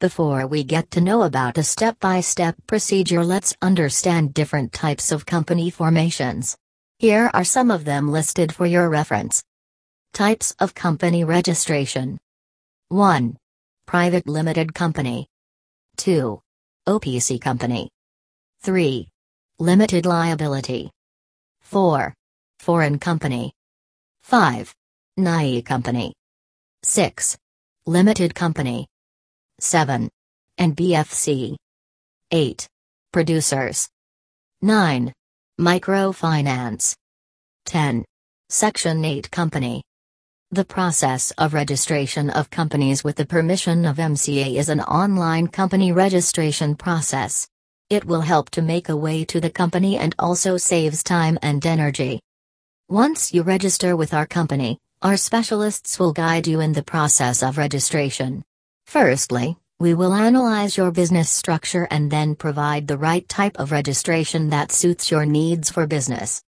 Before we get to know about a step-by-step procedure let's understand different types of company formations. Here are some of them listed for your reference. Types of company registration 1. Private Limited Company 2. OPC Company 3. Limited Liability 4. Foreign Company 5. Nidhi Company 6. Limited Company 7. NBFC. 8. Producers 9. Microfinance 10. Section 8 Company The process of registration of companies with the permission of MCA is an online company registration process. It will help to make a way to the company and also saves time and energy. Once you register with our company, our specialists will guide you in the process of registration. Firstly, we will analyze your business structure and then provide the right type of registration that suits your needs for business.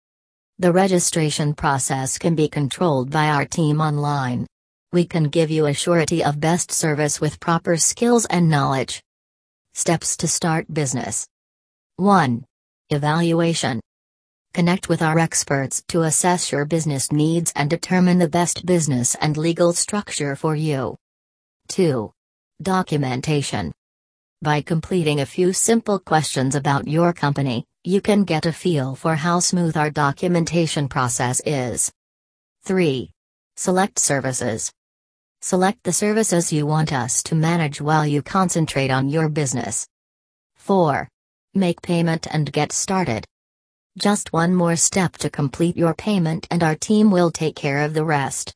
The registration process can be controlled by our team online. We can give you a surety of best service with proper skills and knowledge. Steps to start business 1. Evaluation Connect with our experts to assess your business needs and determine the best business and legal structure for you. 2. Documentation. By completing a few simple questions about your company, you can get a feel for how smooth our documentation process is. 3. Select services. Select the services you want us to manage while you concentrate on your business. 4. Make payment and get started. Just one more step to complete your payment and our team will take care of the rest.